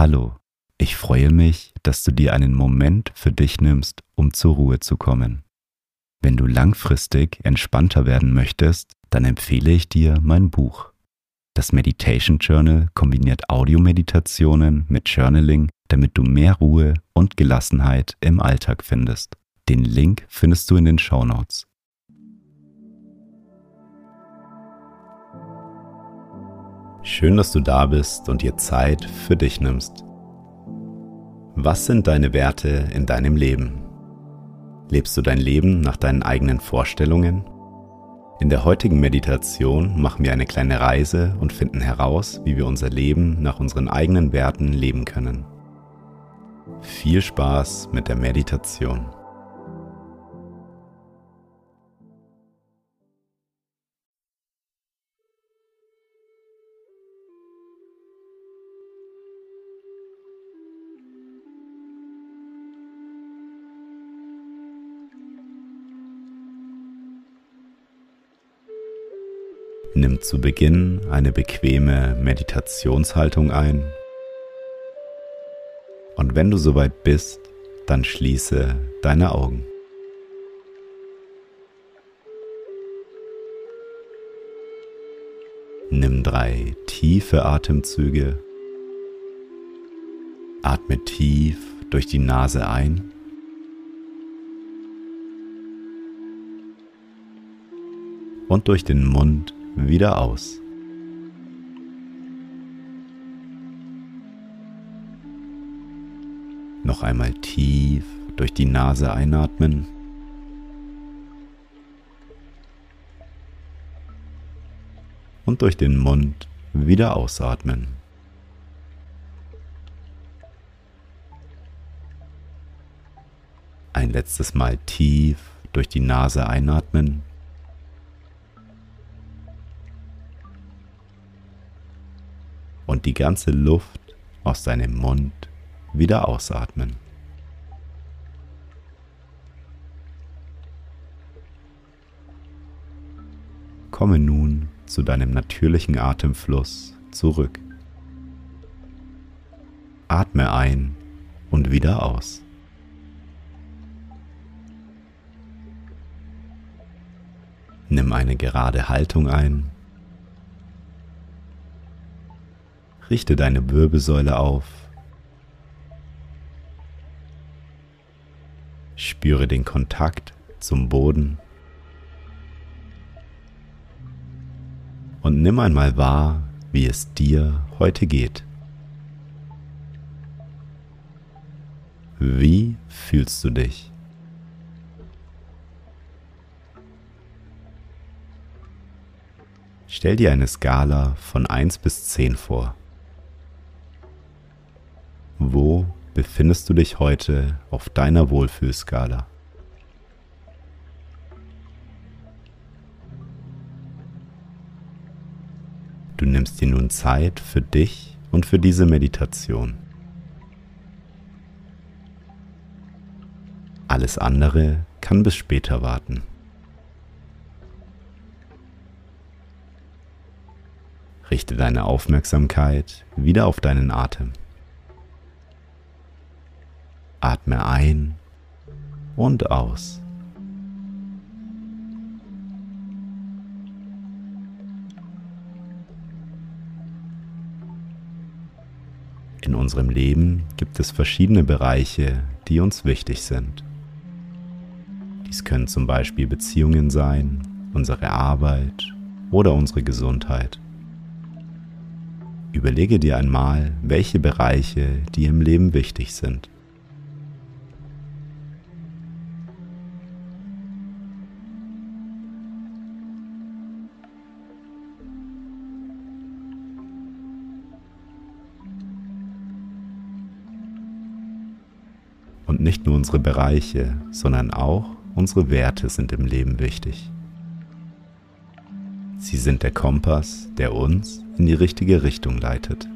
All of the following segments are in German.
Hallo, ich freue mich, dass du dir einen Moment für dich nimmst, um zur Ruhe zu kommen. Wenn du langfristig entspannter werden möchtest, dann empfehle ich dir mein Buch. Das Meditation Journal kombiniert Audiomeditationen mit Journaling, damit du mehr Ruhe und Gelassenheit im Alltag findest. Den Link findest du in den Show Notes. Schön, dass du da bist und dir Zeit für dich nimmst. Was sind deine Werte in deinem Leben? Lebst du dein Leben nach deinen eigenen Vorstellungen? In der heutigen Meditation machen wir eine kleine Reise und finden heraus, wie wir unser Leben nach unseren eigenen Werten leben können. Viel Spaß mit der Meditation. Nimm zu Beginn eine bequeme Meditationshaltung ein. Und wenn du soweit bist, dann schließe deine Augen. Nimm drei tiefe Atemzüge. Atme tief durch die Nase ein. Und durch den Mund wieder aus. Noch einmal tief durch die Nase einatmen. Und durch den Mund wieder ausatmen. Ein letztes Mal tief durch die Nase einatmen. Und die ganze Luft aus deinem Mund wieder ausatmen. Komme nun zu deinem natürlichen Atemfluss zurück. Atme ein und wieder aus. Nimm eine gerade Haltung ein Richte deine Wirbelsäule auf. Spüre den Kontakt zum Boden. Und nimm einmal wahr, wie es dir heute geht. Wie fühlst du dich? Stell dir eine Skala von 1 bis 10 vor. Wo befindest du dich heute auf deiner Wohlfühlskala? Du nimmst dir nun Zeit für dich und für diese Meditation. Alles andere kann bis später warten. Richte deine Aufmerksamkeit wieder auf deinen Atem. Atme ein und aus. In unserem Leben gibt es verschiedene Bereiche, die uns wichtig sind. Dies können zum Beispiel Beziehungen sein, unsere Arbeit oder unsere Gesundheit. Überlege dir einmal, welche Bereiche dir im Leben wichtig sind. Nicht nur unsere Bereiche, sondern auch unsere Werte sind im Leben wichtig. Sie sind der Kompass, der uns in die richtige Richtung leitet.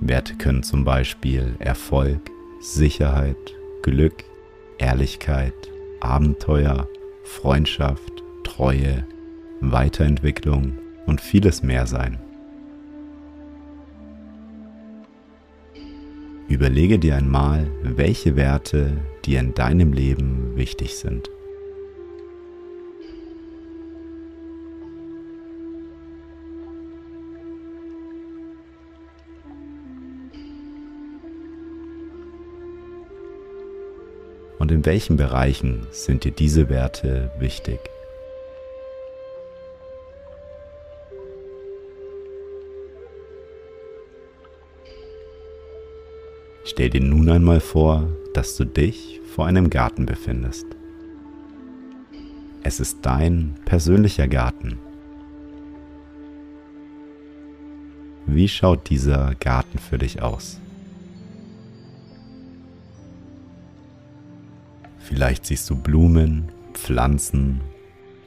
Werte können zum Beispiel Erfolg, Sicherheit, Glück, Ehrlichkeit, Abenteuer, Freundschaft, Treue, Weiterentwicklung und vieles mehr sein. Überlege dir einmal, welche Werte dir in deinem Leben wichtig sind. Und in welchen Bereichen sind dir diese Werte wichtig? Stell dir nun einmal vor, dass du dich vor einem Garten befindest. Es ist dein persönlicher Garten. Wie schaut dieser Garten für dich aus? Vielleicht siehst du Blumen, Pflanzen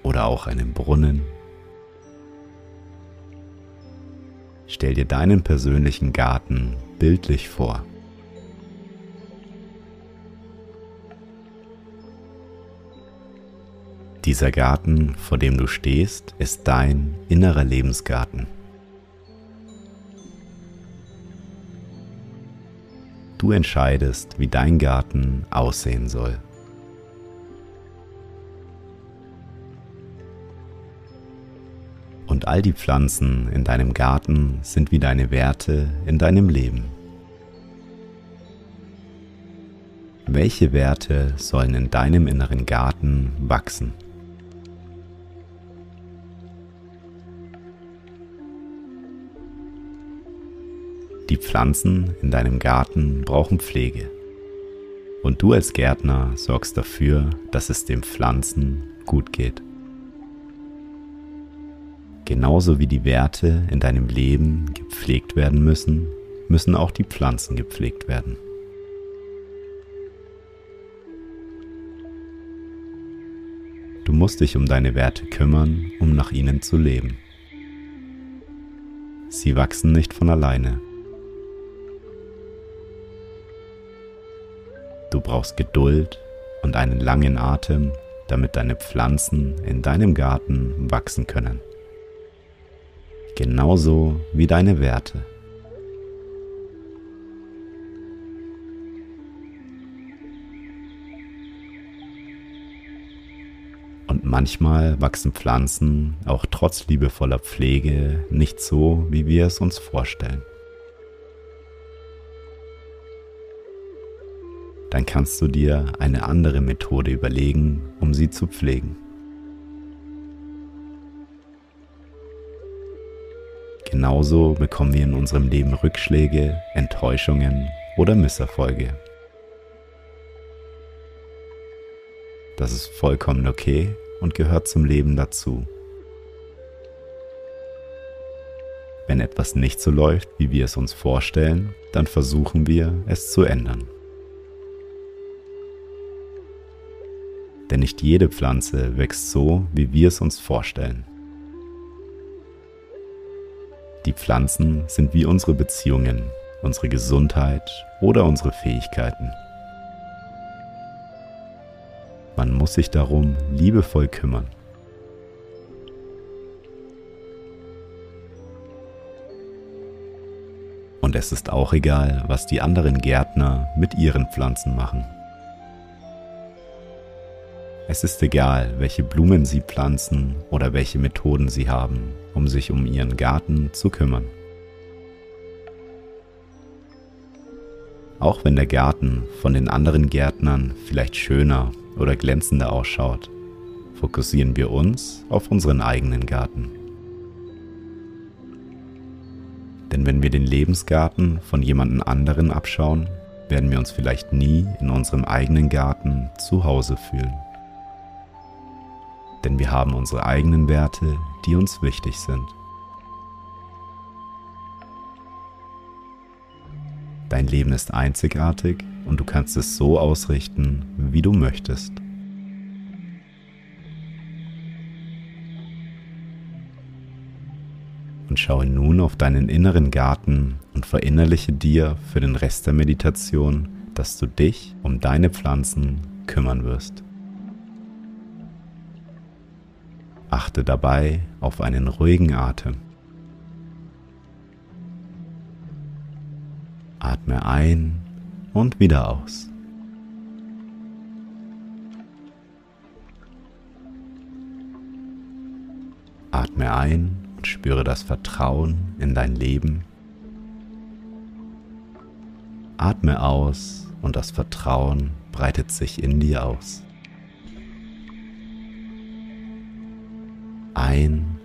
oder auch einen Brunnen. Stell dir deinen persönlichen Garten bildlich vor. Dieser Garten, vor dem du stehst, ist dein innerer Lebensgarten. Du entscheidest, wie dein Garten aussehen soll. Und all die Pflanzen in deinem Garten sind wie deine Werte in deinem Leben. Welche Werte sollen in deinem inneren Garten wachsen? Pflanzen in deinem Garten brauchen Pflege. Und du als Gärtner sorgst dafür, dass es den Pflanzen gut geht. Genauso wie die Werte in deinem Leben gepflegt werden müssen, müssen auch die Pflanzen gepflegt werden. Du musst dich um deine Werte kümmern, um nach ihnen zu leben. Sie wachsen nicht von alleine. Brauchst Geduld und einen langen Atem, damit deine Pflanzen in deinem Garten wachsen können. Genauso wie deine Werte. Und manchmal wachsen Pflanzen auch trotz liebevoller Pflege nicht so, wie wir es uns vorstellen. Dann kannst du dir eine andere Methode überlegen, um sie zu pflegen. Genauso bekommen wir in unserem Leben Rückschläge, Enttäuschungen oder Misserfolge. Das ist vollkommen okay und gehört zum Leben dazu. Wenn etwas nicht so läuft, wie wir es uns vorstellen, dann versuchen wir es zu ändern. Denn nicht jede Pflanze wächst so, wie wir es uns vorstellen. Die Pflanzen sind wie unsere Beziehungen, unsere Gesundheit oder unsere Fähigkeiten. Man muss sich darum liebevoll kümmern. Und es ist auch egal, was die anderen Gärtner mit ihren Pflanzen machen. Es ist egal, welche Blumen Sie pflanzen oder welche Methoden Sie haben, um sich um Ihren Garten zu kümmern. Auch wenn der Garten von den anderen Gärtnern vielleicht schöner oder glänzender ausschaut, fokussieren wir uns auf unseren eigenen Garten. Denn wenn wir den Lebensgarten von jemandem anderen abschauen, werden wir uns vielleicht nie in unserem eigenen Garten zu Hause fühlen denn wir haben unsere eigenen Werte, die uns wichtig sind. Dein Leben ist einzigartig und du kannst es so ausrichten, wie du möchtest. Und schaue nun auf deinen inneren Garten und verinnerliche dir für den Rest der Meditation, dass du dich um deine Pflanzen kümmern wirst. Achte dabei auf einen ruhigen Atem. Atme ein und wieder aus. Atme ein und spüre das Vertrauen in dein Leben. Atme aus und das Vertrauen breitet sich in dir aus. Ein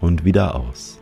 und wieder aus.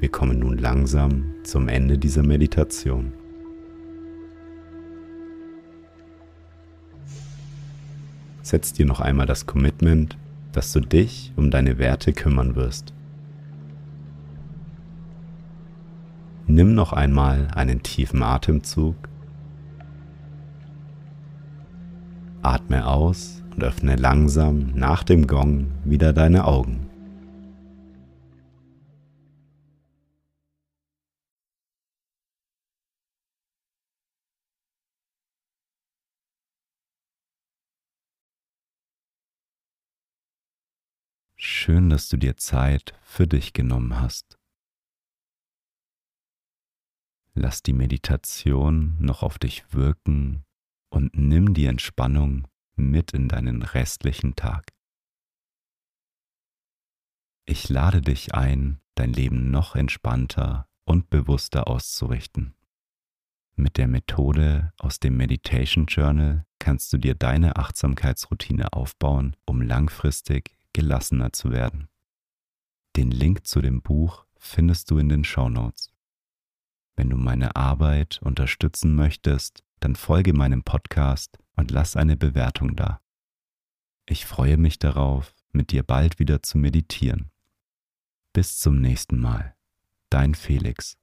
Wir kommen nun langsam zum Ende dieser Meditation. Setz dir noch einmal das Commitment, dass du dich um deine Werte kümmern wirst. Nimm noch einmal einen tiefen Atemzug. Atme aus und öffne langsam nach dem Gong wieder deine Augen. Schön, dass du dir Zeit für dich genommen hast. Lass die Meditation noch auf dich wirken und nimm die Entspannung mit in deinen restlichen Tag. Ich lade dich ein, dein Leben noch entspannter und bewusster auszurichten. Mit der Methode aus dem Meditation Journal kannst du dir deine Achtsamkeitsroutine aufbauen, um langfristig gelassener zu werden. Den Link zu dem Buch findest du in den Show Notes. Wenn du meine Arbeit unterstützen möchtest, dann folge meinem Podcast und lass eine Bewertung da. Ich freue mich darauf, mit dir bald wieder zu meditieren. Bis zum nächsten Mal. Dein Felix.